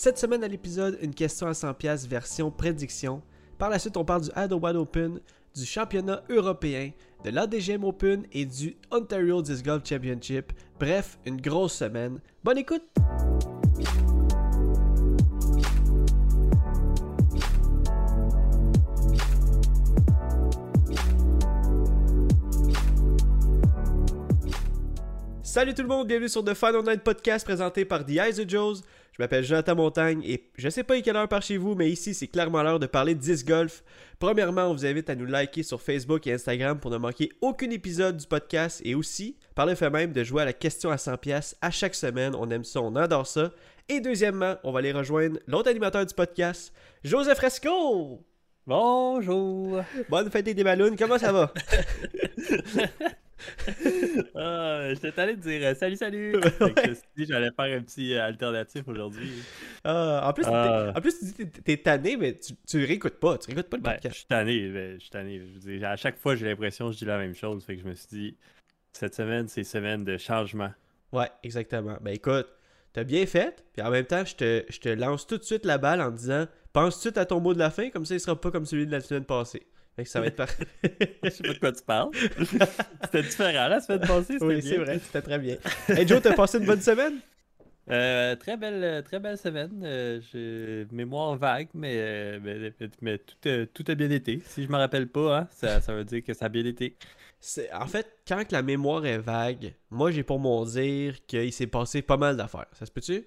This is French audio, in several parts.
Cette semaine à l'épisode, une question à 100$ version prédiction. Par la suite, on parle du Wide Open, du championnat européen, de l'ADGM Open et du Ontario Disc Golf Championship. Bref, une grosse semaine. Bonne écoute! Salut tout le monde, bienvenue sur The Final Night Podcast présenté par The Eyes of Joes. Je m'appelle Jonathan Montagne et je sais pas à quelle heure par chez vous, mais ici c'est clairement l'heure de parler de disc golf. Premièrement, on vous invite à nous liker sur Facebook et Instagram pour ne manquer aucun épisode du podcast et aussi, par le fait même, de jouer à la question à 100$ à chaque semaine. On aime ça, on adore ça. Et deuxièmement, on va aller rejoindre l'autre animateur du podcast, Joseph Fresco. Bonjour. Bonne fête des ballons, comment ça va? ah, allé te dire euh, salut, salut. je me suis dit j'allais faire un petit euh, alternatif aujourd'hui. Ah, en, plus, ah. en plus, tu dis que t'es tanné, mais tu, tu réécoutes pas. Tu réécoutes pas le ben, podcast. je suis tanné. Ben, je suis tanné. Je à chaque fois, j'ai l'impression que je dis la même chose. Fait que je me suis dit, cette semaine, c'est semaine de changement. Ouais, exactement. Ben écoute, t'as bien fait. Puis en même temps, je te, je te lance tout de suite la balle en disant pense tout de suite à ton mot de la fin, comme ça, il sera pas comme celui de la semaine passée ça va être parfait. Je sais pas de quoi tu parles. C'était différent la semaine passée. Oui, c'est vrai, c'était très bien. Hey Joe, t'as passé une bonne semaine? Euh, très belle très belle semaine. Euh, j'ai mémoire vague, mais, euh, mais, tout, tout, a bien été. Si je me rappelle pas, hein, ça, ça, veut dire que ça a bien été. En fait, quand la mémoire est vague, moi j'ai pour mon dire qu'il s'est passé pas mal d'affaires. Ça se peut-tu?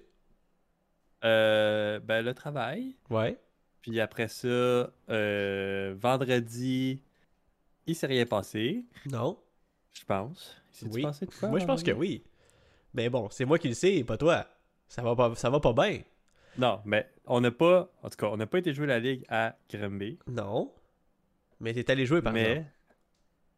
ben le travail. Ouais. Puis après ça, euh, vendredi, il s'est rien passé. Non. Je pense. Oui. Passé de quoi, moi, je pense que oui. Mais bon, c'est moi qui le sais, pas toi. Ça va pas, ça va pas bien. Non, mais on n'a pas. En tout cas, on n'a pas été jouer la ligue à Grimby. Non. Mais t'es allé jouer par mais... exemple.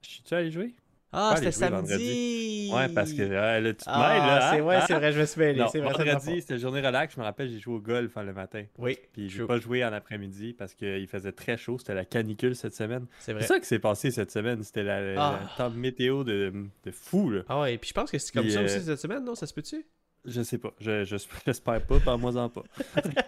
Je suis-tu allé jouer? Ah, c'était samedi! Ouais, parce que là, tu te ah, là. C'est vrai, c'est vrai, je me suis mêlé. C'est vendredi, c'était journée relax. Je me rappelle, j'ai joué au golf hein, le matin. Oui. Puis j'ai pas joué en après-midi parce qu'il faisait très chaud. C'était la canicule cette semaine. C'est vrai. C'est ça qui s'ait passé cette semaine. C'était la, ah. temps météo de, de fou, là. Ah ouais, puis je pense que c'est comme ça aussi euh, cette semaine, non? Ça se peut-tu? Je sais pas. Je, j'espère pas. Parle-moi-en pas.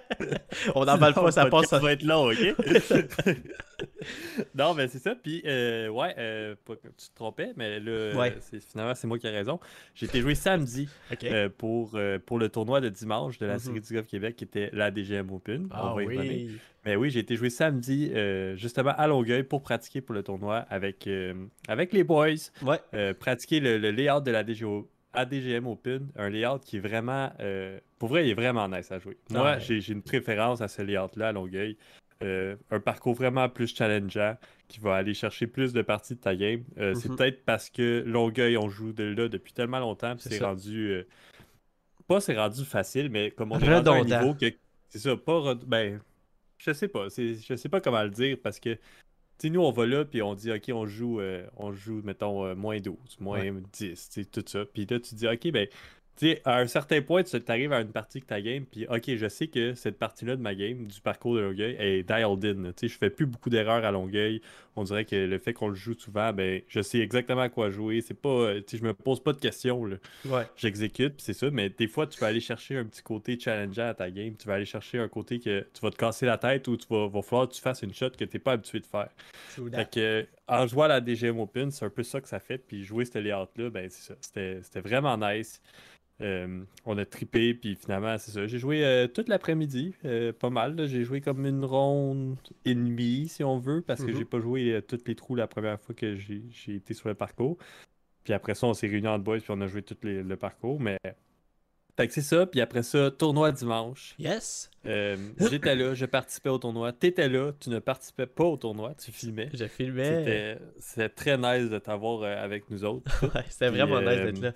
On n'emballe pas, ça passe. Ça va être long, ok? non, mais c'est ça. Puis, euh, ouais, euh, tu te trompais, mais là, c'est, finalement, c'est moi qui ai raison. J'ai été joué samedi euh, pour, pour le tournoi de dimanche de la mm-hmm. série du Golf Québec qui était la DGM Open. Ah, oui. Mais oui, j'ai été joué samedi, justement, à Longueuil pour pratiquer pour le tournoi avec, avec les boys. Ouais. pratiquer le, le layout de la DGO ADGM Open, un layout qui est vraiment. Euh, pour vrai, il est vraiment nice à jouer. Moi, j'ai une préférence à ce layout-là à Longueuil. Euh, un parcours vraiment plus challengeant qui va aller chercher plus de parties de ta game. Euh, c'est mhm. peut-être parce que Longueuil, on joue de là depuis tellement longtemps, c'est rendu. pas c'est rendu facile, mais comme on est rendu à un niveau que. C'est ça, pas. Ben, je sais pas. Je sais pas comment le dire parce que sais, nous, on va là, puis on dit, OK, on joue, euh, on joue mettons, euh, moins 12, moins 10, tout ça. Puis là, tu dis, OK, ben, tu sais, à un certain point, tu arrives à une partie que ta game, puis ok, je sais que cette partie-là de ma game, du parcours de Longueuil, est dialed in. Tu sais, je fais plus beaucoup d'erreurs à Longueuil. On dirait que le fait qu'on le joue souvent, ben, je sais exactement à quoi jouer. C'est pas, euh, tu sais, je me pose pas de questions. Là. Ouais. J'exécute, c'est ça. Mais des fois, tu vas aller chercher un petit côté challengeant à ta game. Tu vas aller chercher un côté que tu vas te casser la tête ou tu vas, va falloir que tu fasses une shot que t'es pas habitué de faire. Fait que, en jouant à la DGM Open, c'est un peu ça que ça fait. Puis jouer ce layout-là, ben, c'est ça. C'était vraiment nice. Euh, on a tripé, puis finalement, c'est ça. J'ai joué euh, toute l'après-midi, euh, pas mal. J'ai joué comme une ronde et demie, si on veut, parce que mhm. j'ai pas joué tous les trous la première fois que j'ai été sur le parcours. Puis après ça, on s'est réunis en boys, puis on a joué tout le parcours. Mais fait que c'est ça, puis après ça, tournoi dimanche. Yes. J'étais là, je participais au tournoi. T'étais là, tu ne participais pas au tournoi, tu filmais. Je filmais. C'était très nice de t'avoir avec nous autres. ouais, c'était vraiment nice d'être là.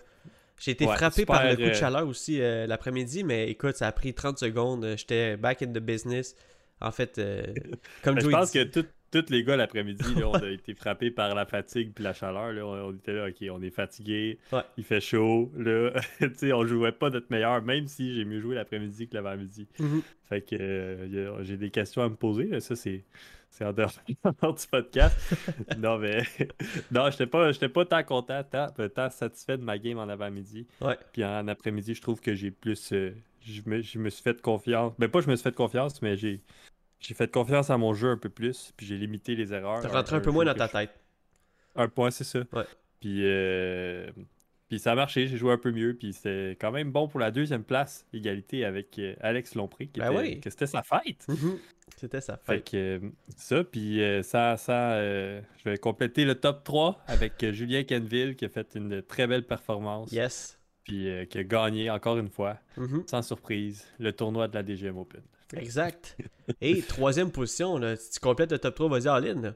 J'ai été frappé par le coup de euh, chaleur aussi euh, l'après-midi, mais écoute, ça a pris 30 secondes. Euh, j'étais back in the business. En fait, comme Je pense que tous les gars l'après-midi, on a été frappés par la fatigue puis la chaleur. Là. On, était là, ok, on est fatigué, il fait chaud. Là, on jouait pas notre meilleur, même si j'ai mieux joué l'après-midi que l'avant-midi. Mm-hmm. Fait que j'ai des questions à me poser. Ça, c'est c'est en dehors du podcast. non, mais non, j'étais pas, pas tant content, tant, tant, satisfait de ma game en avant-midi. Ouais. Puis en après-midi, je trouve que j'ai plus, euh, je me, je me suis fait confiance. Ben, pas je me suis fait confiance, mais j'ai j'ai fait confiance à mon jeu un peu plus, puis j'ai limité les erreurs. T'as rentré un, peu moins dans ta tête. Un point, c'est ça. Ouais. Puis, euh, puis ça a marché, j'ai joué un peu mieux, puis c'était quand même bon pour la deuxième place, égalité avec euh, Alex Lompré, qui ben était, oui. que c'était sa fête. Mhm. C'était sa Fait fête. que euh, ça, puis euh, ça, ça euh, je vais compléter le top 3 avec Julien Kenville qui a fait une très belle performance, Yes. puis euh, qui a gagné encore une fois, Mhm. sans surprise, le tournoi de la DGM Open. Exact. Et troisième position, là, si tu complètes le top 3, vas-y, Aline. là.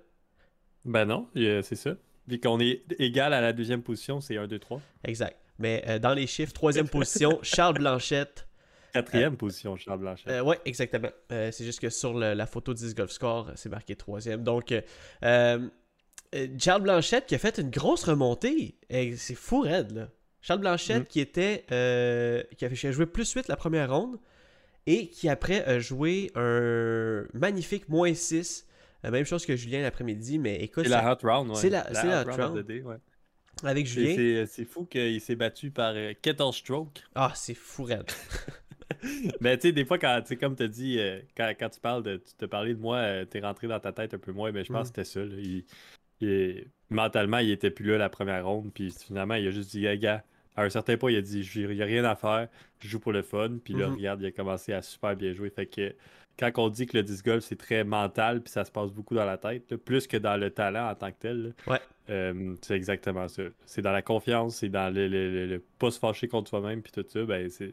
Ben non, c'est ça. Vu qu'on est égal à la deuxième position, c'est 1, 2, 3. Exact. Mais euh, dans les chiffres, troisième position, Charles Blanchette. Quatrième position, Charles Blanchet. Euh, ouais, exactement. Euh, c'est juste que sur le- la photo 10 Golf Score, c'est marqué troisième. Donc, Charles Blanchette qui a fait une grosse remontée. C'est fou, raide, là. Charles Blanchette Mm. qui était. qui a fait- qui a joué plus 8 la première ronde et qui après a joué un magnifique moins 6. Euh, même chose que Julien l'après-midi, mais écoute, c'est ça- la hot round, ouais. c'est la- c'est la hot round. ouais. avec Julien. C'est c'est fou qu'il s'est battu par euh, Kettle Stroke. Ah, c'est fou, raide. Mais tu sais, des fois, quand, comme tu dit, euh, quand, quand tu parles de, tu te parlais de moi, euh, t'es rentré dans ta tête un peu moins, mais je pense Mhm. que c'était ça. là. Il- il- mentalement, il était plus là la première ronde, puis finalement, il a juste dit, hey, gars, à un certain point, il a dit, il n'y a rien à faire, je joue pour le fun, puis là, Mhm. regarde, il a commencé à super bien jouer. Fait que quand on dit que le disc golf, c'est très mental, puis ça se passe beaucoup dans la tête, là, plus que dans le talent en tant que tel, Ouais. euh, c'est exactement ça. C'est dans la confiance, c'est dans le, le, le- le pas se fâcher contre soi-même, puis tout ça, ben, c'est.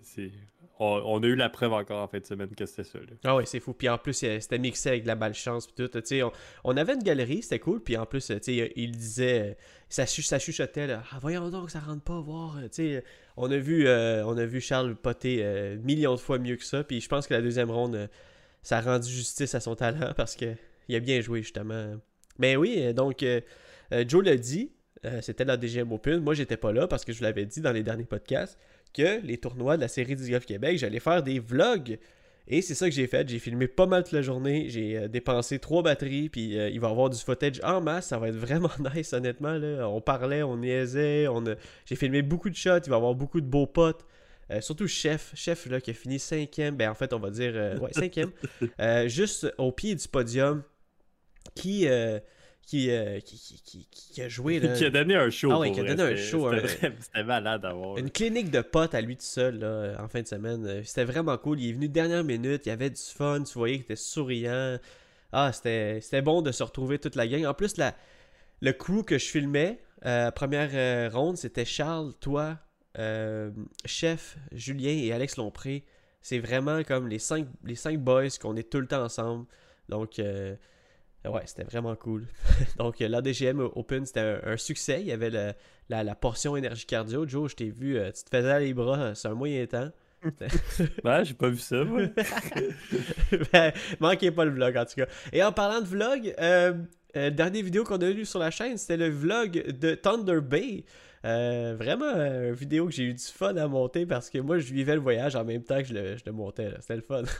On, on a eu la preuve encore en fin de semaine que c'était ça. là. Ah ouais, c'est fou. Puis en plus, euh, c'était mixé avec de la malchance. Puis tout. On, on avait une galerie, c'était cool. Puis en plus, euh, il disait, ça, ça chuchotait, là, ah, voyons donc, ça rentre pas voir. on a vu, euh, on a vu Charles poter euh, millions de fois mieux que ça. Puis je pense que la deuxième ronde, ça a rendu justice à son talent parce que il a bien joué, justement. Mais oui, euh, donc, euh, euh, Joe l'a dit, c'était la DGM Open. Moi, j'étais pas là parce que je vous l'avais dit dans les derniers podcasts que les tournois de la série du Golf Québec, j'allais faire des vlogs. Et c'est ça que j'ai fait. J'ai filmé pas mal toute la journée. J'ai dépensé trois batteries. Puis il va y avoir du footage en masse. Ça va être vraiment nice, honnêtement. Là. On parlait, on niaisait. On a- J'ai filmé beaucoup de shots. Il va y avoir beaucoup de beaux potes. Euh, surtout Chef. Chef là, qui a fini cinquième. Ben, en fait, on va dire euh, ouais, cinquième. Euh, juste au pied du podium. Qui, qui, qui, qui, a joué. Là, qui a donné un show. Ah ouais, qui a donné un C'était- show, C'était un- c'était malade à voir. Une clinique de potes à lui tout seul là, en fin de semaine. C'était vraiment cool. Il est venu dernière minute, il y avait du fun, tu voyais qu'il était souriant. Ah, c'était c'était bon de se retrouver toute la gang. En plus, la, le crew que je filmais, première ronde, c'était Charles, toi, euh, Chef, Julien et Alex Lompré. C'est vraiment comme les cinq, les cinq boys qu'on est tout le temps ensemble. Donc, euh, ouais, c'était vraiment cool. Donc, euh, l'ADGM Open, c'était un, un succès. Il y avait le- la, la portion énergie cardio. Joe, je t'ai vu, tu te faisais les bras, euh, c'est un moyen temps. Ouais, j'ai pas vu ça, moi. Ben, manquez pas le vlog en tout cas. Et en parlant de vlog, euh, euh, dernière vidéo qu'on a eu sur la chaîne, c'était le vlog de Thunder Bay. Euh, vraiment euh, une vidéo que j'ai eu du fun à monter parce que moi je vivais le voyage en même temps que je le, je le montais. C'était le fun.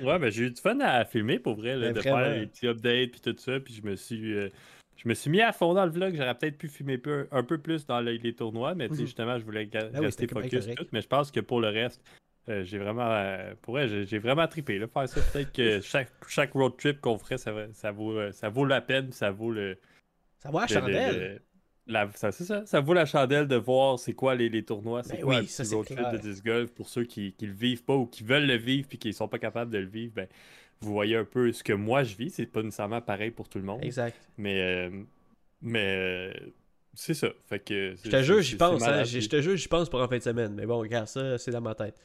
Ouais, mais j'ai eu du fun à filmer pour vrai, là, Ben, de vraiment. faire les petits updates puis tout ça. Puis je me suis. euh, je me suis mis à fond dans le vlog. J'aurais peut-être pu filmer un peu plus dans le- les tournois, mais Mhm. justement, je voulais Ah oui, rester correct, focus. Tout, mais je pense que pour le reste, euh, j'ai vraiment. euh, pour vrai, j'ai vraiment trippé. Là, faire ça, peut-être que chaque, chaque road trip qu'on ferait, ça, va- ça, vaut, euh, ça vaut la peine, ça vaut le. Ça va à le- le- chandelle. le- la- ça, c'est ça, ça vaut la chandelle de voir c'est quoi les, les tournois, c'est Ben quoi oui, un road trip de disc golf pour ceux qui, qui le vivent pas ou qui veulent le vivre puis qui sont pas capables de le vivre. Ben, vous voyez un peu ce que moi je vis, c'est pas nécessairement pareil pour tout le monde, Exact. mais euh, mais c'est ça. Fait que Je te jure, j'y pense. hein. je te jure, j'y pense pour en fin de semaine. Mais bon, regarde, ça, c'est dans ma tête.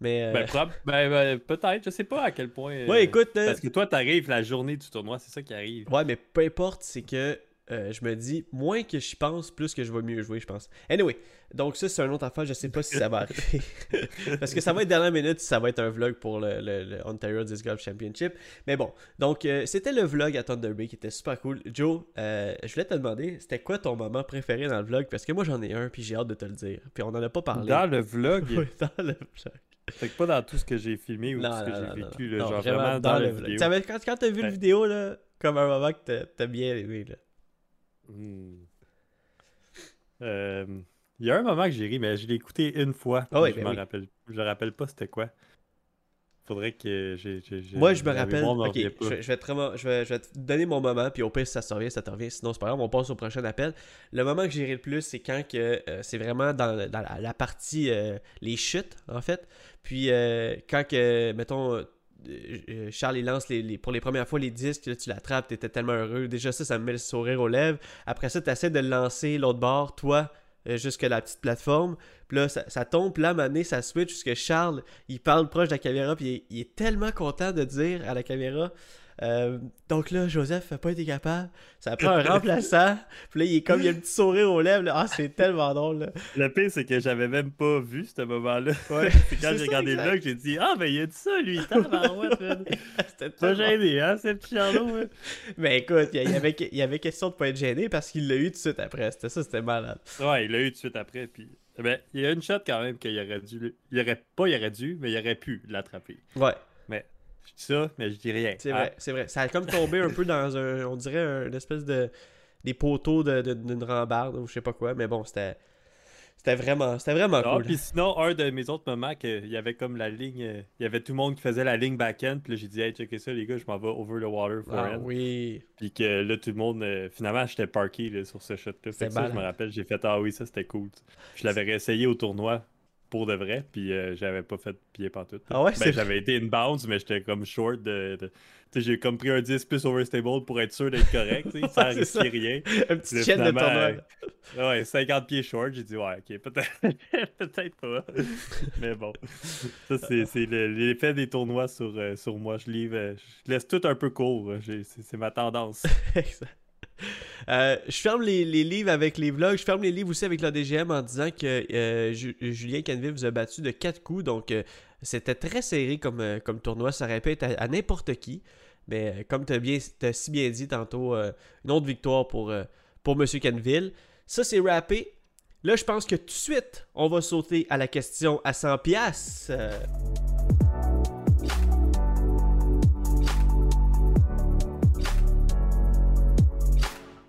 Mais. euh, Ben, ben, ben, peut-être, je sais pas à quel point. euh, ouais, écoute. euh, Parce que toi, t'arrives la journée du tournoi, c'est ça qui arrive. Ouais, mais peu importe, c'est que euh, je me dis, moins que j'y pense, plus que je vais mieux jouer, je pense. Anyway, donc ça, c'est un autre affaire, je sais pas si ça va arriver. Parce que ça va être dernière minute, ça va être un vlog pour le, le- le Ontario Disc Golf Championship. Mais bon, donc euh, c'était le vlog à Thunder Bay qui était super cool. Joe, euh, je voulais te demander, c'était quoi ton moment préféré dans le vlog? Parce que moi j'en ai un, puis j'ai hâte de te le dire. Puis on en a pas parlé. Dans le vlog, Ouais, dans le vlog. Fait que pas dans tout ce que j'ai filmé ou Non, tout ce que j'ai vécu, là, Non, genre vraiment, dans, le vidéo. Quand, quand t'as vu Ouais. le vidéo, là, comme un moment que t'as- bien aimé, là. Hmm. Euh, Il y a un moment que j'ai ri, mais je l'ai écouté une fois. Ah oui, je ben me oui. rappelle. Je me rappelle pas c'était quoi. Faudrait que j'ai. Moi, je me rappelle. Ok, je, vais- je vais te vraiment- je, vais, je vais te donner mon moment, puis au pire, si ça te revient, ça te revient. Sinon, c'est pas grave, on passe au prochain appel. Le moment que j'ai ri le plus, c'est quand que euh, c'est vraiment dans, dans la, la partie euh, les chutes, en fait. Puis euh, quand que, mettons, euh, Charles il lance les, les- pour les premières fois les disques, là, tu l'attrapes, t'étais tellement heureux. Déjà, ça, ça me met le sourire aux lèvres. Après ça, tu essaies de le lancer l'autre bord, toi, euh, jusqu'à la petite plateforme. Puis là, ça, tombe, là, à un moment ça switch jusque Charles, il parle proche de la caméra, puis il est tellement content de dire à la caméra. Euh, donc là, Joseph n'a pas été capable. Ça prend un remplaçant. Puis là, il est comme, il a un petit sourire aux lèvres. là. Ah, c'est tellement drôle. là. Le pire, c'est que j'avais même pas vu ce moment-là. Ouais. C'est quand j'ai regardé le vlog, j'ai dit Ah, ben il a dit ça, lui. C'était Pas gêné, hein, ce petit Charlot. hein. Mais écoute, il y, y avait, il y avait question de pas être gêné parce qu'il l'a eu tout de suite après. C'était ça, c'était malade. Ouais, il l'a eu tout de suite après. Puis, ben, il y a une shot quand même qu'il aurait dû. Il aurait pas, il aurait dû, mais il aurait pu l'attraper. Ouais, ça, mais je dis rien. c'est Ah, vrai, c'est vrai. Ça a comme tombé un peu dans un, on dirait, un- une espèce de. des poteaux de- de- d'une rambarde ou je sais pas quoi. Mais bon, c'était. C'était vraiment, c'était vraiment Ah, cool. puis sinon, un de mes autres moments, que il y avait comme la ligne, il y avait tout le monde qui faisait la ligne back-end, puis là j'ai dit, hey, checkez ça, les gars, je m'en vais over the water for Ah end. oui. Puis que là, tout le monde, euh, finalement, j'étais parké là, sur ce shot-là. C'est ça, je me rappelle, j'ai fait, ah oui, ça c'était cool. Je l'avais réessayé au tournoi pour de vrai, puis euh, j'avais pas fait pied pantoute. Ah ouais, Ben, j'avais été inbounds, mais j'étais comme short de. j'ai comme pris un 10 plus overstable pour être sûr d'être correct, sans Ouais, ça. risquer rien. Un petit chaîne de tournoi. euh, Ouais, 50 pieds short, j'ai dit ouais, ok, peut-être peut-être pas. Mais bon, ça c'est c'est le- l'effet des tournois sur, euh, sur moi. Je, livre, je laisse tout un peu court, c'est ma tendance. Exact. Euh, je ferme les, les livres avec les vlogs. Je ferme les livres aussi avec l'ADGM en disant que euh, Ju- Julien Canville vous a battu de 4 coups. Donc, euh, c'était très serré comme, comme tournoi. Ça aurait pu être à, n'importe qui. Mais comme tu as, t'as si bien dit tantôt, une autre victoire pour, pour M. Canville. Ça, c'est rappé. Là, je pense que tout de suite, on va sauter à la question à 100$. piastres.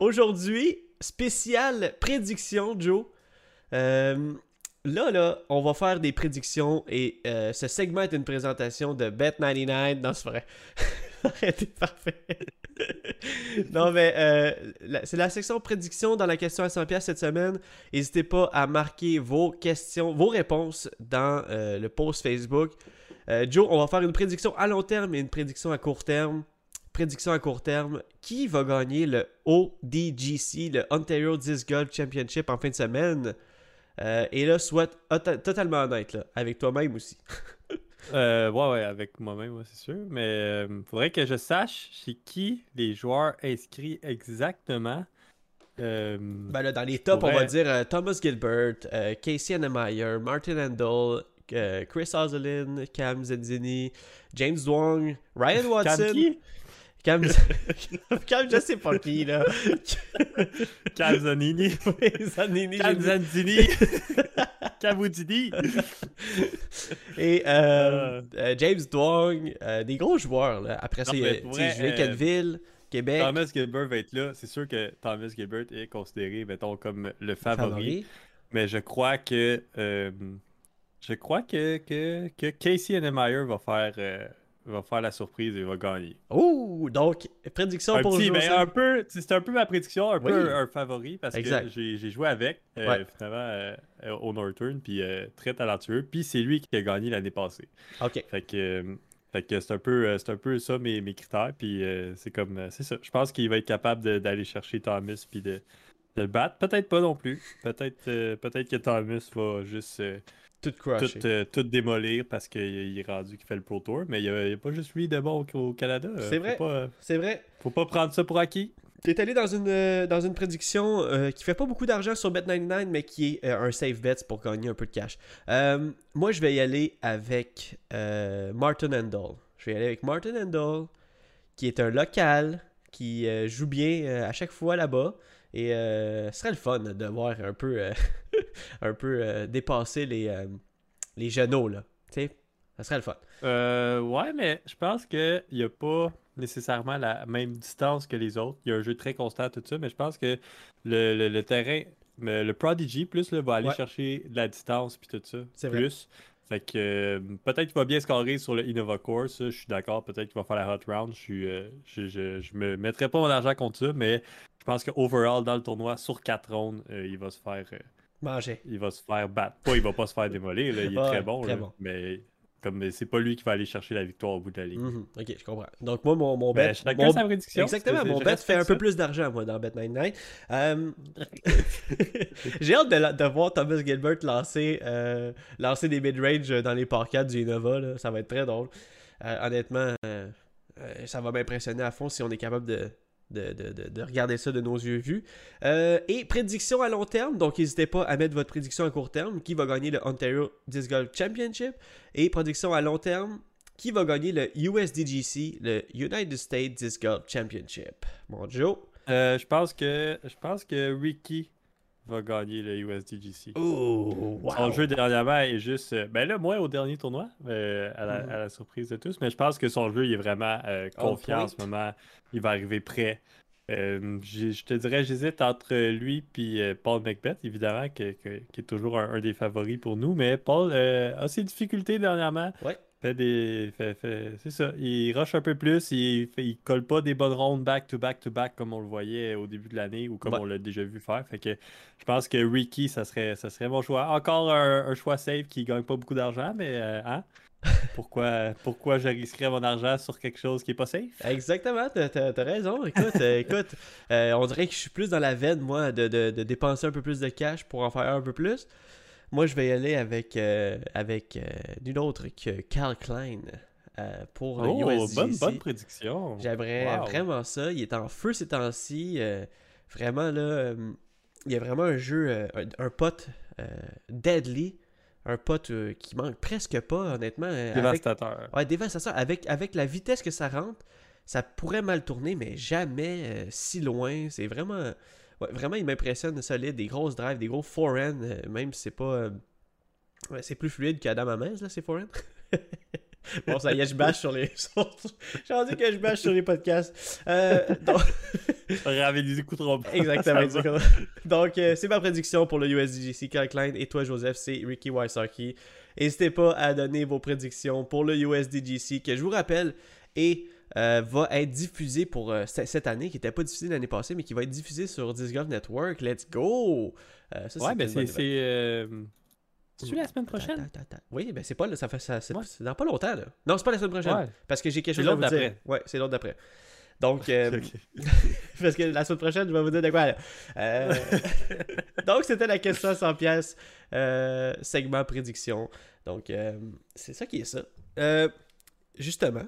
Aujourd'hui, spécial prédiction, Joe. Euh, là, là, on va faire des prédictions et euh, ce segment est une présentation de Bet99. Non, c'est vrai. Arrêtez, parfait. non, mais euh, c'est la section prédiction dans la question à 100$ cette semaine. N'hésitez pas à marquer vos questions, vos réponses dans le post Facebook. Joe, on va faire une prédiction à long terme et une prédiction à court terme. Prédiction à court terme. Qui va gagner le ODGC, le Ontario Disc Golf Championship en fin de semaine? Euh, et là, sois to- totalement honnête là, avec toi-même aussi. Euh, ouais, ouais, avec moi-même, ouais, c'est sûr. Mais euh, faudrait que je sache chez qui les joueurs inscrits exactement. Ben là, dans les tops, on va dire Thomas Gilbert, Casey Annemeyer, Martin Handel, Chris Ozelin, Cam Zenzini, James Dwong, Ryan Watson. Cam, Cam, je sais pas qui, là. Calzanini. Zanini, j'ai dit. Calzanzini. Cavoudini. Et euh, euh, James Dwong, euh, des gros joueurs, là. Après Non, vrai, Julien euh, Canville, Québec, Thomas Gilbert va être là. C'est sûr que Thomas Gilbert est considéré, mettons, comme le favori. favori. Mais je crois que. euh, je crois que, que, que Casey Annemeyer va faire, euh, va faire la surprise et va gagner. Oh, donc, prédiction Un pour petit, ben, un peu, c'est un peu ma prédiction, un Oui. peu un, favori parce Exact. que j'ai joué avec euh, Ouais. finalement euh, au Northern, puis euh, très talentueux, puis c'est lui qui a gagné l'année passée. Ok. Fait que, euh, fait que c'est un peu, c'est un peu ça mes, mes critères, puis c'est comme, c'est ça. Je pense qu'il va être capable d'aller chercher Thomas puis de, de le battre. Peut-être pas non plus. Peut-être, peut-être que Thomas va juste Tout tout, euh, tout démolir parce qu'il il est rendu qu'il fait le Pro Tour, mais il n'y a, pas juste lui de bon au, au Canada. C'est vrai. C'est vrai. faut pas prendre ça pour acquis. T'es allé dans une, euh, dans une prédiction euh, qui fait pas beaucoup d'argent sur Bet99, mais qui est euh, un safe bet pour gagner un peu de cash. Moi, je vais y aller avec Martin Handel. Je vais y aller avec Martin Handel, qui est un local, qui joue bien à chaque fois là-bas. Et euh, ce serait le fun de voir un peu, euh, un peu euh, dépasser les, les genoux, là. Tu sais, ça serait le fun. Euh, ouais, mais je pense qu'il n'y a pas nécessairement la même distance que les autres. Il y a un jeu très constant, tout ça, mais je pense que le, le- le terrain, le Prodigy, plus, là, va aller chercher de la distance puis tout ça. C'est plus. Fait que euh, peut-être qu'il va bien scorer sur le Innova Course, je suis d'accord. Peut-être qu'il va faire la hot round. Je, suis, euh, je, je, me mettrai pas mon argent contre ça, mais je pense que overall dans le tournoi, sur 4 rounds, euh, il va se faire. Manger. Il va se faire battre. Pas, il va pas se faire démolir. Il est très bon. bon. Mais comme c'est pas lui qui va aller chercher la victoire au bout de la ligne. Mhm. Ok, je comprends. Donc moi, mon, mon bet... Ben, sa prédiction. Exactement, mon bet fait un peu plus d'argent, moi, dans Bet99. Euh... J'ai hâte de, de, voir Thomas Gilbert lancer, euh, lancer des mid-range dans les parkades du Innova. Là. Ça va être très drôle. Euh, honnêtement, euh, ça va m'impressionner à fond si on est capable de, de, regarder ça de nos yeux vus. Euh, et prédiction à long terme, donc n'hésitez pas à mettre votre prédiction à court terme, qui va gagner le Ontario Disc Golf Championship? Et prédiction à long terme, qui va gagner le USDGC, le United States Disc Golf Championship? Bon. Euh, je pense que je pense que Ricky va gagner le USDGC. Oh, wow. Son jeu dernièrement est juste. Euh, ben là, moi, au dernier tournoi, euh, mm. à, la, surprise de tous, mais je pense que son jeu il est vraiment euh, confiant en ce moment. Il va arriver prêt. je te dirais, j'hésite entre lui et Paul Macbeth, évidemment, qui, est toujours un, des favoris pour nous. Mais Paul a ses difficultés dernièrement. Ouais des. c'est ça. Il rush un peu plus. Il, il colle pas des bonnes rondes back to back to back comme on le voyait au début de l'année ou comme on l'a déjà vu faire. Fait que je pense que Ricky, ça serait, ça serait mon choix. Encore un, choix safe qui gagne pas beaucoup d'argent, mais euh, hein? pourquoi, pourquoi je risquerais mon argent sur quelque chose qui est pas safe? Exactement, t'as as, raison. Écoute, euh, écoute euh, on dirait que je suis plus dans la veine, moi, de, de, de, dépenser un peu plus de cash pour en faire un peu plus. Moi, je vais y aller avec, euh, avec euh, nul autre que Carl Klein. Euh, pour oh, bonne, bonne prédiction. J'aimerais vraiment ça. Il est en feu ces temps-ci. vraiment, là, il y a vraiment un jeu, un, pote deadly. Un pote qui manque presque pas, honnêtement. Dévastateur. ouais, dévastateur. Avec, avec la vitesse que ça rentre, ça pourrait mal tourner, mais jamais si loin. C'est vraiment vraiment, il m'impressionne solide, des grosses drives, des gros forehand, euh, même si c'est pas. Euh, c'est plus fluide qu'Adam Amez, là, ces forehand. bon, ça y est, je bâche sur les. J'ai envie que je bâche sur les podcasts. Euh, donc... des coups trop Exactement. donc, euh, c'est ma prédiction pour le USDGC. Kyle Klein et toi, Joseph, c'est Ricky Wysocki. N'hésitez pas à donner vos prédictions pour le USDGC, que je vous rappelle est euh, va être diffusé pour euh, cette année, qui n'était pas diffusé l'année passée, mais qui va être diffusé sur Disc Golf Network. Let's go! Euh, ça, ouais, ben c'est. C'est la semaine prochaine? Oui, ben c'est pas ça fait ça, c'est dans pas longtemps là. Non, c'est pas la semaine prochaine. Parce que j'ai quelque chose à vous dire. Ouais, c'est l'autre d'après. Donc, parce que la semaine prochaine, je vais vous dire de quoi. Là. donc, c'était la question à 100 pièces segment prédiction. Donc, c'est ça qui est ça. justement,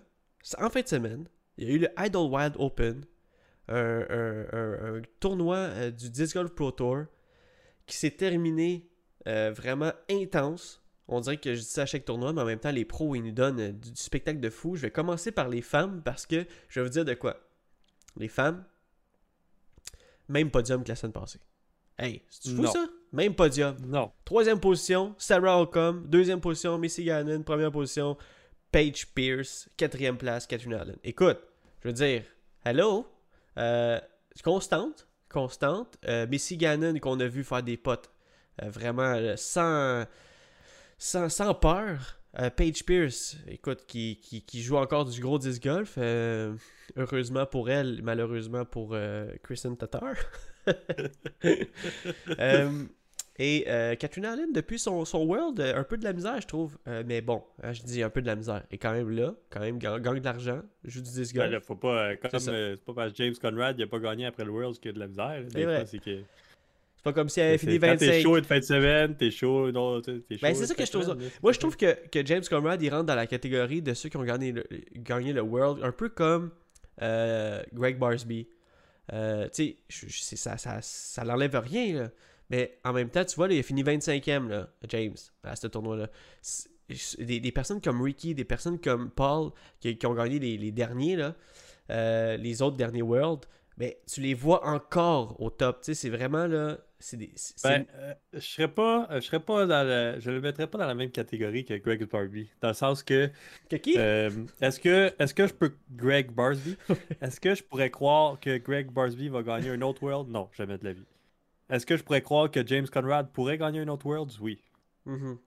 en fin de semaine, il y a eu le Idlewild Open, un, tournoi euh, du Disc Golf Pro Tour qui s'est terminé euh, vraiment intense. On dirait que je dis ça à chaque tournoi, mais en même temps, les pros, ils nous donnent euh, du, spectacle de fou. Je vais commencer par les femmes parce que je vais vous dire de quoi. Les femmes, même podium que la semaine passée. Hey, c'est fou ça? Même podium. Non. Troisième position, Sarah Holcomb. Deuxième position, Missy Gannon. Première position, Paige Pierce, quatrième place, Catherine Allen. Écoute, je veux dire, hello, euh, constante, constante. Euh, Missy Gannon qu'on a vu faire des potes euh, vraiment sans, sans, sans, peur. Paige Pierce, écoute, qui, qui, qui, joue encore du gros disc golf. heureusement pour elle, malheureusement pour Kristen Tatar. Et euh, Katrina Allen, depuis son, son World, euh, un peu de la misère, je trouve. Euh, mais bon, hein, je dis un peu de la misère. Et quand même là, quand même gagne, de l'argent, joue du disc golf. Ben faut pas, comme c'est pas parce que James Conrad n'a pas gagné après le World qu'il y a de la misère. C'est vrai. C'est que... pas comme si elle avait fini 25. T'es chaud de fin de semaine, t'es chaud, non, t'es chaud. Ben, c'est ça que je trouve. Moi, je trouve que, que, James Conrad, il rentre dans la catégorie de ceux qui ont gagné le, gagné le World, un peu comme Greg Barsby. tu sais, ça, ça, ça l'enlève rien, là. Mais en même temps, tu vois, il a fini 25e, là, James, à ce tournoi-là. Des, personnes comme Ricky, des personnes comme Paul, qui, ont gagné les, derniers, là, euh, les autres derniers World, mais tu les vois encore au top. Tu sais, c'est vraiment là. C'est des, ben, euh, je serais pas, je serais pas dans le, je le mettrais pas dans la même catégorie que Greg Barbie, dans le sens que. Que qui? euh, Est-ce que, est-ce que je peux Greg Barsby Est-ce que je pourrais croire que Greg Barsby va gagner un autre World? Non, jamais de la vie. Est-ce que je pourrais croire que James Conrad pourrait gagner un autre Worlds? Oui. Mhm.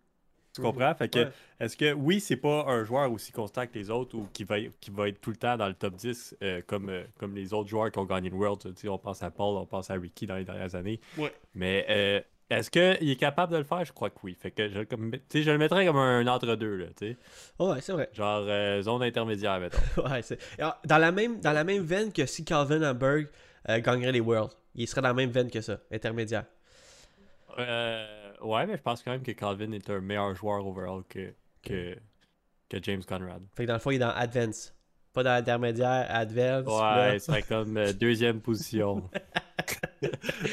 Tu comprends? Fait que, Ouais. est-ce que, oui, c'est pas un joueur aussi constant que les autres ou qui va, qui va être tout le temps dans le top 10 euh, comme, euh, comme les autres joueurs qui ont gagné le World. Tu sais, on pense à Paul, on pense à Ricky dans les dernières années. Ouais. Mais euh, est-ce qu'il est capable de le faire? Je crois que oui. Fait que je, comme, je le mettrais comme un entre-deux, là, tu sais. Ouais, c'est vrai. Genre euh, zone intermédiaire, mettons. Ouais, c'est- Alors, dans, la même, dans la même veine que si Calvin Hamburg gagnerait les Worlds. Il serait dans la même veine que ça, intermédiaire. Euh, ouais, mais je pense quand même que Calvin est un meilleur joueur overall que, que, que James Conrad. Fait que dans le fond, il est dans Advance. Pas dans intermédiaire, Advance. Ouais, serait comme euh, deuxième position.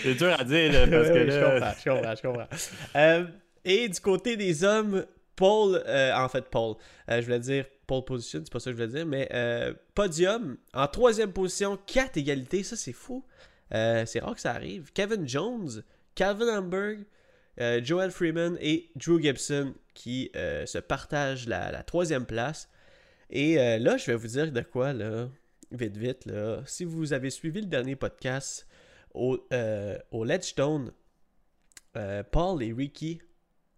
c'est dur à dire, là, parce que là... je comprends, je comprends, je comprends. Euh, et du côté des hommes, Paul, euh, en fait, Paul, je voulais dire pole position, c'est pas ça que je voulais dire, mais euh, podium, en troisième position, quatre égalités, ça c'est fou. Euh, c'est rare que ça arrive. Kevin Jones, Calvin Hamburg, euh, Joel Freeman et Drew Gibson qui euh, se partagent la, troisième place. Et là, je vais vous dire de quoi, là, vite, vite, là. Si vous avez suivi le dernier podcast au, au Ledgestone, Paul et Ricky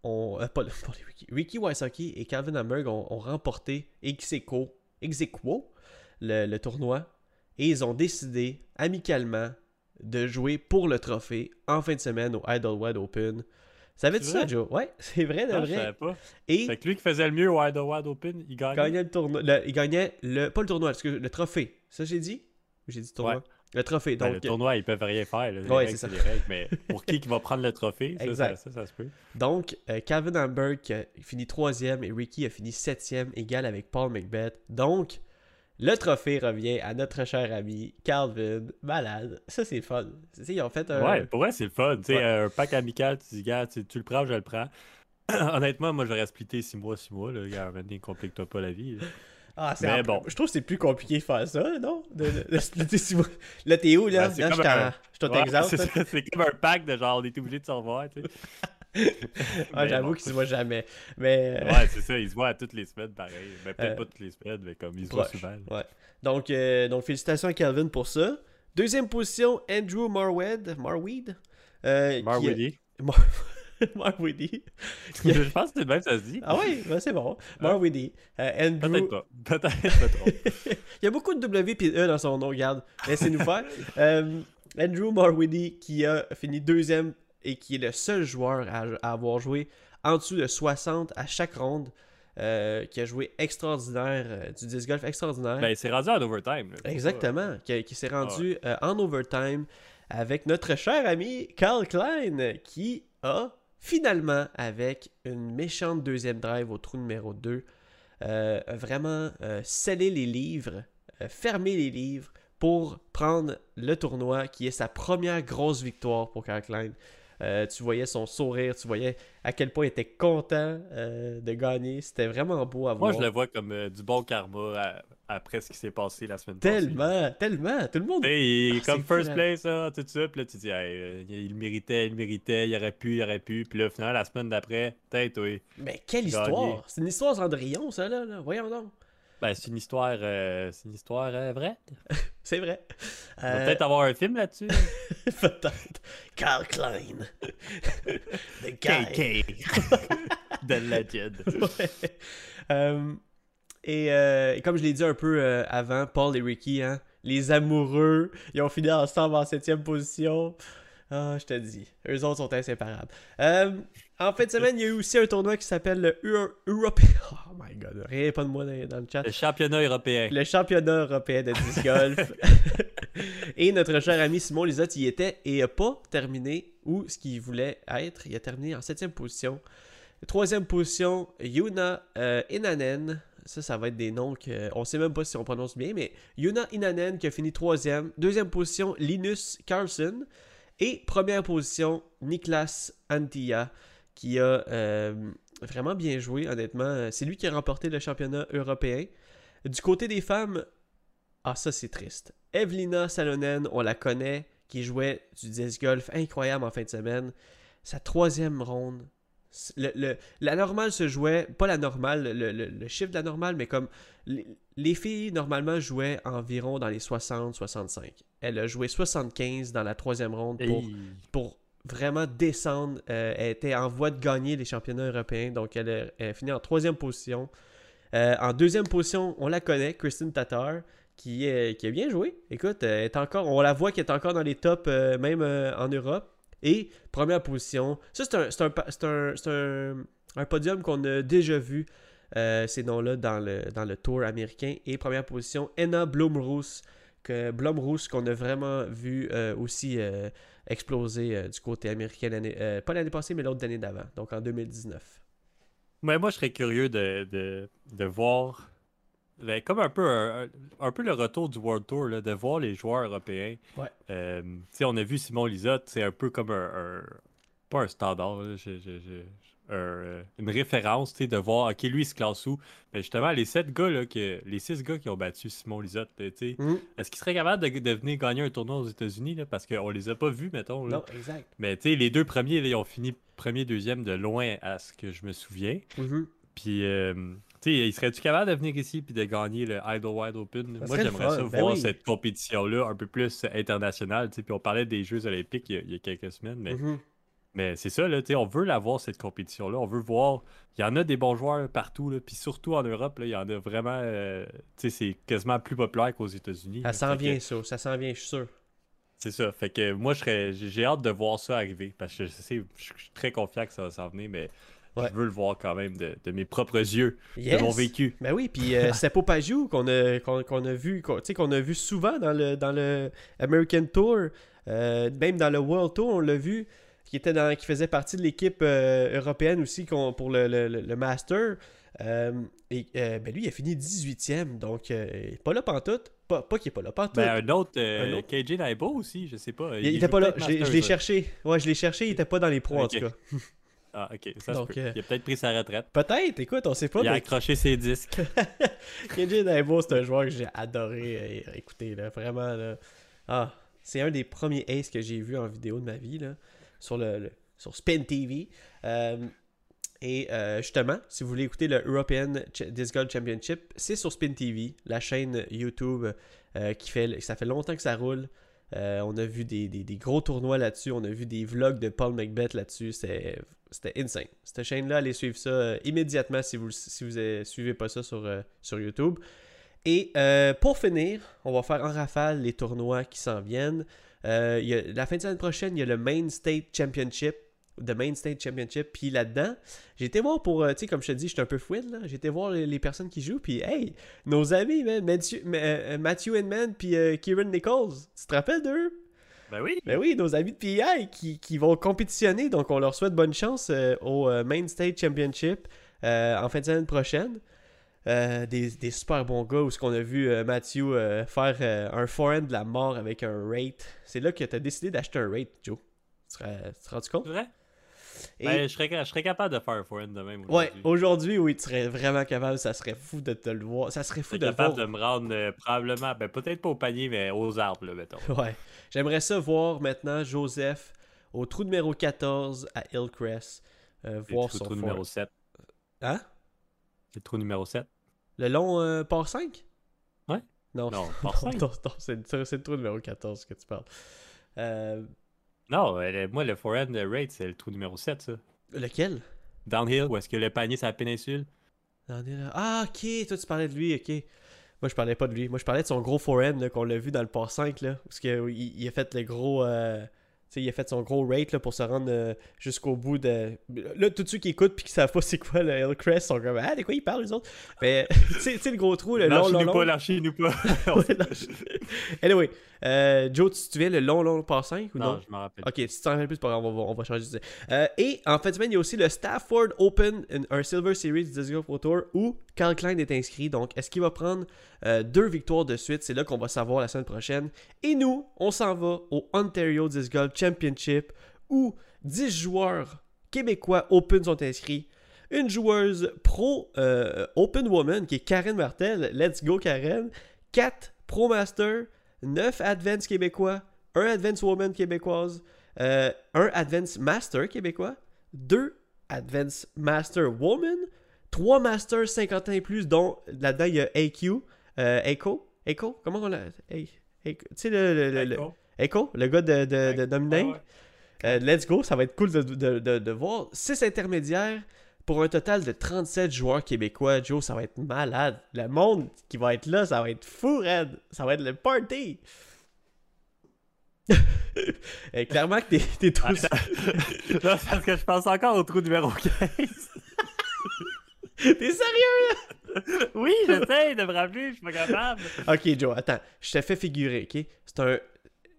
ont. Ricky. Ricky et Calvin Hamburg ont, remporté ex aequo le, le tournoi. Et ils ont décidé amicalement de jouer pour le trophée en fin de semaine au Idlewood Open. Savais-tu C'est ça, vrai? Joe? Ouais, c'est vrai de Non, je vrai. savais pas. Et Fait que lui qui faisait le mieux au Wide Open, il gagnait. gagnait le tournoi. le- il gagnait le. Pas le tournoi, parce que le trophée. Ça, j'ai dit? J'ai dit tournoi? Ouais. Le trophée. Ben, Donc, le tournoi, ils peuvent rien faire. là. Les Ouais, c'est ça. les règles. Mais pour qui qui va prendre le trophée, ça, Exact. ça, ça, ça se peut. Donc, euh, Calvin Hamburg qui a fini troisième et Ricky a fini septième, égal avec Paul Macbeth. Donc, le trophée revient à notre cher ami Calvin. Malade. Ça, c'est fun. Tu sais, ils ont fait un. Ouais, pour vrai, c'est fun. Tu sais, Ouais. un pack amical, tu dis, gars, tu, tu le prends, je le prends. Honnêtement, moi, j'aurais splitté 6 mois, 6 mois. Là. Gars, maintenant, complique-toi pas la vie. là. Ah, c'est Mais bon. Je trouve que c'est plus compliqué de faire ça, non? De, de, de splitter mois. Là, t'es où, là Ben, Là, je t'en- un- je Ouais, Texas. c'est comme un pack de genre, on est obligé de se revoir. Tu sais. Ah, Mais J'avoue bon. qu'ils se voient jamais. Mais. euh, Ouais, c'est ça, ils se voient à toutes les semaines, pareil. Ben, peut-être Euh, pas toutes les semaines, mais comme ils se voient proche. souvent. Ouais. Donc, euh, donc, félicitations à Calvin pour ça. Deuxième position, Andrew Marwed. Marweed. Euh, Marwidi. Marweedy. Je pense que c'est même, ça se dit. Ah oui, ben c'est bon. Marweedy. Euh, Andrew. Peut-être pas. Peut-être, me trompe. Il y a beaucoup de W et E dans son nom, regarde. Laissez-nous faire. Andrew Marweedy qui a fini deuxième et qui est le seul joueur à, à avoir joué en dessous de 60 à chaque ronde. euh, qui a joué extraordinaire, euh, du disc golf extraordinaire. Ben, c'est rendu en overtime. là. Exactement, qui, qui s'est rendu euh, en overtime avec notre cher ami Carl Klein qui a finalement, avec une méchante deuxième drive au trou numéro 2, euh, a vraiment scellé les livres, fermé les livres pour prendre le tournoi qui est sa première grosse victoire pour Carl Klein. Euh, tu voyais son sourire, tu voyais à quel point il était content euh, de gagner. C'était vraiment beau à voir. Moi, je le vois comme euh, du bon karma à- après ce qui s'est passé la semaine passée. Tellement, tellement. Tout le monde. Il Ah, comme first hein. place, tout ça. Puis là, tu dis, Hey, il méritait, il méritait, il aurait pu, il aurait pu. Puis là, finalement, la semaine d'après, peut-être, oui. Mais quelle histoire! C'est une histoire Cendrillon, ça, là. là. Voyons donc. Ben, c'est une histoire, euh, c'est une histoire euh, vraie. C'est vrai. On va peut-être avoir un film là-dessus. Peut-être. Carl Klein. The guy. de Legend. Ouais. Euh, et, et comme je l'ai dit un peu avant, Paul et Ricky, hein, les amoureux, ils ont fini ensemble en septième position. Ah, je te dis, eux autres sont inséparables. Euh, en fin de semaine, il y a eu aussi un tournoi qui s'appelle le Euro- European. Oh my god, rien pas de moi dans, dans le chat. Le championnat européen. Le championnat européen de disc golf. et notre cher ami Simon Lisotte y était et n'a pas terminé où ce qu'il voulait être. Il a terminé en septième position. Troisième position, Yuna euh, Inanen. Ça, ça va être des noms qu'on ne sait même pas si on prononce bien, mais Yuna Inanen qui a fini troisième. Deuxième position, Linus Carlson. Et première position, Niklas Antilla qui a euh, vraiment bien joué, honnêtement. C'est lui qui a remporté le championnat européen. Du côté des femmes, ah ça c'est triste. Evelina Salonen, on la connaît, qui jouait du disc golf incroyable en fin de semaine. Sa troisième ronde. Le, le- la normale se jouait, pas la normale, le, chiffre de la normale, mais comme les, les filles normalement jouaient environ dans les 60-65. Elle a joué 75 dans la troisième ronde pour, Hey. pour vraiment descendre. Euh, elle était en voie de gagner les championnats européens, donc elle a, fini en troisième position. Euh, en deuxième position, on la connaît, Kristen Tatar, qui, est, qui a bien joué. Écoute, est encore, on la voit qui est encore dans les tops, même en Europe. Et première position, ça c'est un, un, podium qu'on a déjà vu, ces noms-là, dans le, dans le tour américain. Et première position, Enna Blumroos, que qu'on a vraiment vu aussi explosé euh, du côté américain, euh, pas l'année passée, mais l'autre année d'avant, donc en 2019. Mais moi, je serais curieux de, de, voir, ben, comme un peu, un, peu le retour du World Tour, là, de voir les joueurs européens. Ouais. Euh, on a vu Simon Lizotte, c'est un peu comme un, pas un standard. Euh, une référence, de voir, OK, lui, il se classe où? Mais justement, les sept gars, là, que, les six gars qui ont battu Simon Lisotte, mm. est-ce qu'ils seraient capables de, venir gagner un tournoi aux États-Unis? Parce qu'on les a pas vus, mettons. Non, exact. Mais les deux premiers, ils ont fini premier, deuxième de loin à ce que je me souviens. Mm-hmm. Puis, euh, tu sais, serais-tu capable de venir ici et de gagner le Idlewild Open? Moi, j'aimerais ça ben voir cette compétition-là un peu plus internationale. Puis on parlait des Jeux olympiques il y a, quelques semaines, mais mm-hmm. Mais c'est ça, là, on veut l'avoir, cette compétition-là. On veut voir. Il y en a des bons joueurs partout, là, puis surtout en Europe, il y en a vraiment. Euh, c'est quasiment plus populaire qu'aux États-unis. Ça s'en vient, ça. Ça s'en vient, je suis sûr. C'est ça. Fait que moi, j'ai hâte de voir ça arriver. Parce que je, sais, je suis très confiant que ça va s'en venir, mais je veux le voir quand même de, mes propres yeux, de mon vécu. Ben oui, puis euh, Seppo Pajou, qu'on a, qu'on a vu, qu'on a vu souvent dans le, dans le American Tour, euh, même dans le World Tour, on l'a vu qui, était dans, qui faisait partie de l'équipe euh, européenne aussi pour le, le, Master. Euh, et euh, ben lui, il a fini 18e, donc pas là pantoute. Pas, pas qu'il est pas là pantoute. Ben, un autre, un KJ Naibo aussi, je sais pas. Il, il était pas là, je l'ai cherché. Ouais, je l'ai cherché, il était pas dans les pros en tout cas. Ah, ok, ça donc, Il a peut-être pris sa retraite. Peut-être, écoute, on sait pas. Il a accroché ses disques. KJ Naibo, c'est un joueur que j'ai adoré écouter, là, vraiment. Là. Ah, c'est un des premiers aces que j'ai vu en vidéo de ma vie. Là sur, le, sur Spin TV. Euh, et euh, justement, si vous voulez écouter le European Disc Golf Championship, c'est sur Spin TV, la chaîne YouTube euh, qui fait. Ça fait longtemps que ça roule. On a vu des, gros tournois là-dessus. On a vu des vlogs de Paul McBeth là-dessus. C'était insane. Cette chaîne-là, allez suivre ça immédiatement si vous ne suivez pas ça sur, sur YouTube. Et pour finir, on va faire en rafale les tournois qui s'en viennent. Euh, la fin de semaine prochaine, il y a le Main State Championship. The Main State Championship. Puis là-dedans, j'ai été voir pour, euh, tu sais, comme je te dis, je suis un peu fouine, là. J'ai été voir les, personnes qui jouent. Puis, hey, nos amis, man, Matthew, euh, Matthew Inman, puis Kieran Nichols. Tu te rappelles d'eux? Ben oui. Ben oui, nos amis de PI qui, qui vont compétitionner. Donc, on leur souhaite bonne chance au Main State Championship en fin de semaine prochaine. Euh, des, super bons gars où ce qu'on a vu euh, Matthew euh, faire un forehand de la mort avec un rate. C'est là que tu as décidé d'acheter un rate, Joe. Tu te rends compte? C'est vrai? Ben, je, serais, je, serais, capable de faire un forehand de même. Ouais, aujourd'hui, oui, tu serais vraiment capable. Ça serait fou de te le voir. Ça serait fou de capable de me rendre probablement, ben, peut-être pas au panier, mais aux arbres, là, mettons. Ouais. J'aimerais ça voir maintenant Joseph au trou numéro 14 à Hillcrest. voir son trou numéro 7. Hein? Le trou numéro 7. Le long euh, par 5 Ouais. Non, non 5. c'est le trou numéro 14 que tu parles. Euh... Non, moi, le forehand rate, c'est le trou numéro 7, ça. Lequel? Downhill, où est-ce que le panier, c'est la péninsule Downhill. Ah, ok, toi, tu parlais de lui, ok. Moi, je parlais pas de lui. Moi, je parlais de son gros forehand qu'on l'a vu dans le par 5, là. Parce qu'il il a fait le gros. Euh il a fait son gros rate là, pour se rendre euh, jusqu'au bout de. Là, tous ceux qui écoutent puis qui savent pas c'est quoi le Hillcrest sont comme Ah, de quoi ils parlent les autres? Mais tu sais, le gros trou, le long, long, long. pas, lâchez-nous pas. anyway, euh, Joe, tu te souviens le long, long 5 ou non, non? je m'en rappelle. Ok, si tu t'en rappelles plus, on va, on va changer. Euh, et en fait, il y a aussi le Stafford Open, un Silver Series du Disc Golf Pro Tour où Carl Klein est inscrit. Donc, est-ce qu'il va prendre euh, deux victoires de suite? C'est là qu'on va savoir la semaine prochaine. Et nous, on s'en va au Ontario Disc Golf Championship où 10 joueurs québécois Open sont inscrits. Une joueuse pro euh, Open Woman qui est Karen Martel. Let's go, Karen. 4 Pro Master. 9 Advance québécois. 1 Advance Woman québécoise. Euh, un Advance Master québécois. 2 Advance Master Woman. 3 Masters 50 ans et plus, dont là-dedans il y a AQ. Euh, Echo. Echo? Comment on l'a? Tu sais, le, le, le, Echo, le gars de, de, de Euh, let's go, ça va être cool de, de, de, de voir. 6 intermédiaires pour un total de 37 joueurs québécois. Joe, ça va être malade. Le monde qui va être là, ça va être fou, Red. Ça va être le party. Et clairement que t'es, t'es tout Attends. Là, parce que je pense encore au trou numéro 15. T'es sérieux? oui, j'essaie de me rappeler, je suis pas capable. Ok, Joe, attends. Je te fais figurer, ok? C'est un.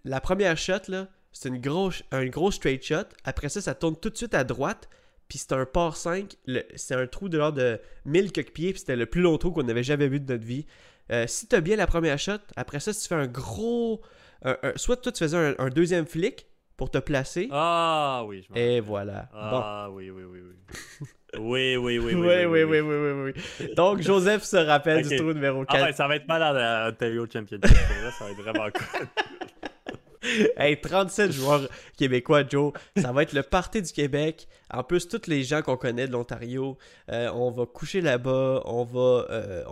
La première shot, là, c'est une grosse, un gros straight shot. Après ça, ça tourne tout de suite à droite. Puis c'est un par 5. Le- C'est un trou de l'ordre de 1000 quelques pieds. Puis c'était le plus long trou qu'on avait jamais vu de notre vie. Euh, si t'as bien la première shot, après ça, si tu fais un gros. un- un- soit toi, tu faisais un, un deuxième flick pour te placer. Ah oui, je m'en Et voilà. Ah oui, oui, oui, oui. Oui, oui, oui, oui. Oui, oui, oui, oui, oui, oui. Donc, Joseph se rappelle du trou numéro 4. Ah ouais, ça va être malade à Ontario Championship. Pour vrai, ça va être vraiment cool. Hey, 37 joueurs québécois, Joe. Ça va être le party du Québec. En plus, tous les gens qu'on connaît de l'Ontario, euh, on va coucher là-bas. On va, euh,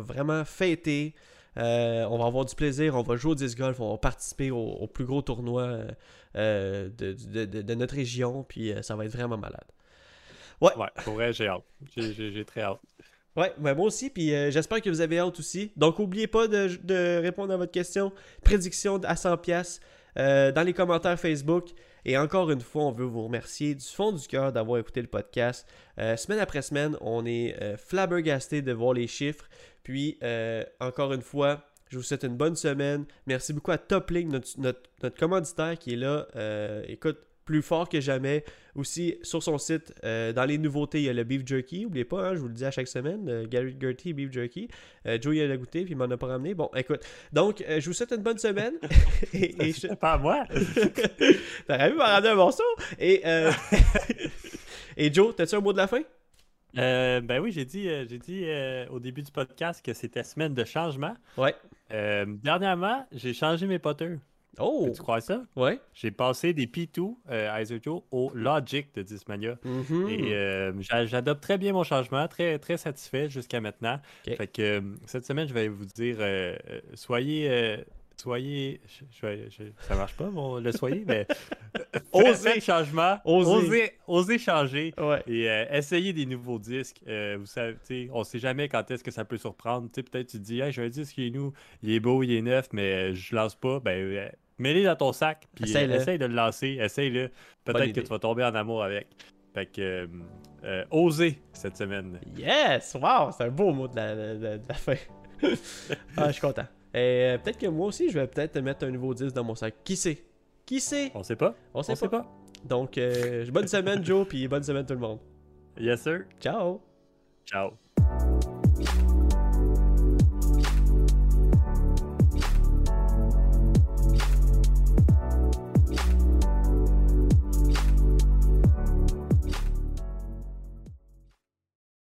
vraiment fêter. Euh, on va avoir du plaisir. On va jouer au disc golf. On va participer au, plus gros tournoi de, notre région. Puis ça va être vraiment malade. Ouais, pour vrai, j'ai hâte. J'ai très hâte. Ouais, ben moi aussi, puis euh, j'espère que vous avez hâte aussi. Donc, n'oubliez pas de, répondre à votre question. Prédiction à 100$ pièces dans les commentaires Facebook. Et encore une fois, on veut vous remercier du fond du cœur d'avoir écouté le podcast. Euh, semaine après semaine, on est euh, flabbergasté de voir les chiffres. Puis, euh, encore une fois, je vous souhaite une bonne semaine. Merci beaucoup à Toplink, notre, commanditaire qui est là. Euh, écoute, plus fort que jamais. Aussi, sur son site, euh, dans les nouveautés, il y a le beef jerky. N'oubliez pas, hein, je vous le dis à chaque semaine, euh, Gary Gertie beef jerky. Euh, Joe, il a goûté, puis il m'en a pas ramené. Bon, écoute. Donc, euh, je vous souhaite une bonne semaine. et, et je... Pas à moi. T'aurais pu m'en ramener un morceau. Et, euh, et Joe, t'as-tu un mot de la fin? Euh, ben oui, j'ai dit, euh, j'ai dit euh, au début du podcast que c'était semaine de changement. Ouais. Euh, dernièrement, j'ai changé mes potters. Oh! Tu crois ça? Ouais. J'ai passé des P2 euh, Isojo au Logic de Discmania. Mhm. Et euh, j'a- j'adopte très bien mon changement, très, très satisfait jusqu'à maintenant. Fait que euh, cette semaine, je vais vous dire, euh, soyez, soyez, je- je ça marche pas mon, le soyez, mais Osez. changement, Osez. osez, changer Ouais. et euh, essayez des nouveaux disques. Euh, vous savez, on sait jamais quand est-ce que ça peut surprendre. Peut-être tu te dis, hey, j'ai un disque qui est nous, il est beau, il est neuf, mais euh, je lance pas. Ben, euh, mets-le dans ton sac, puis euh, Essaye-le. essaye de le lancer, essaye-le. Peut-être que tu vas tomber en amour avec. Fait que, euh, euh, osez cette semaine. Yes! Wow! C'est un beau mot de la, de- de- de la fin. ah, je suis content. Et euh, peut-être que moi aussi, je vais peut-être mettre un nouveau 10 dans mon sac. Qui sait? Qui sait? On sait pas? On sait On sait pas. pas. Donc, euh, bonne semaine, Joe, puis bonne semaine, tout le monde. Yes, sir. Ciao! Ciao.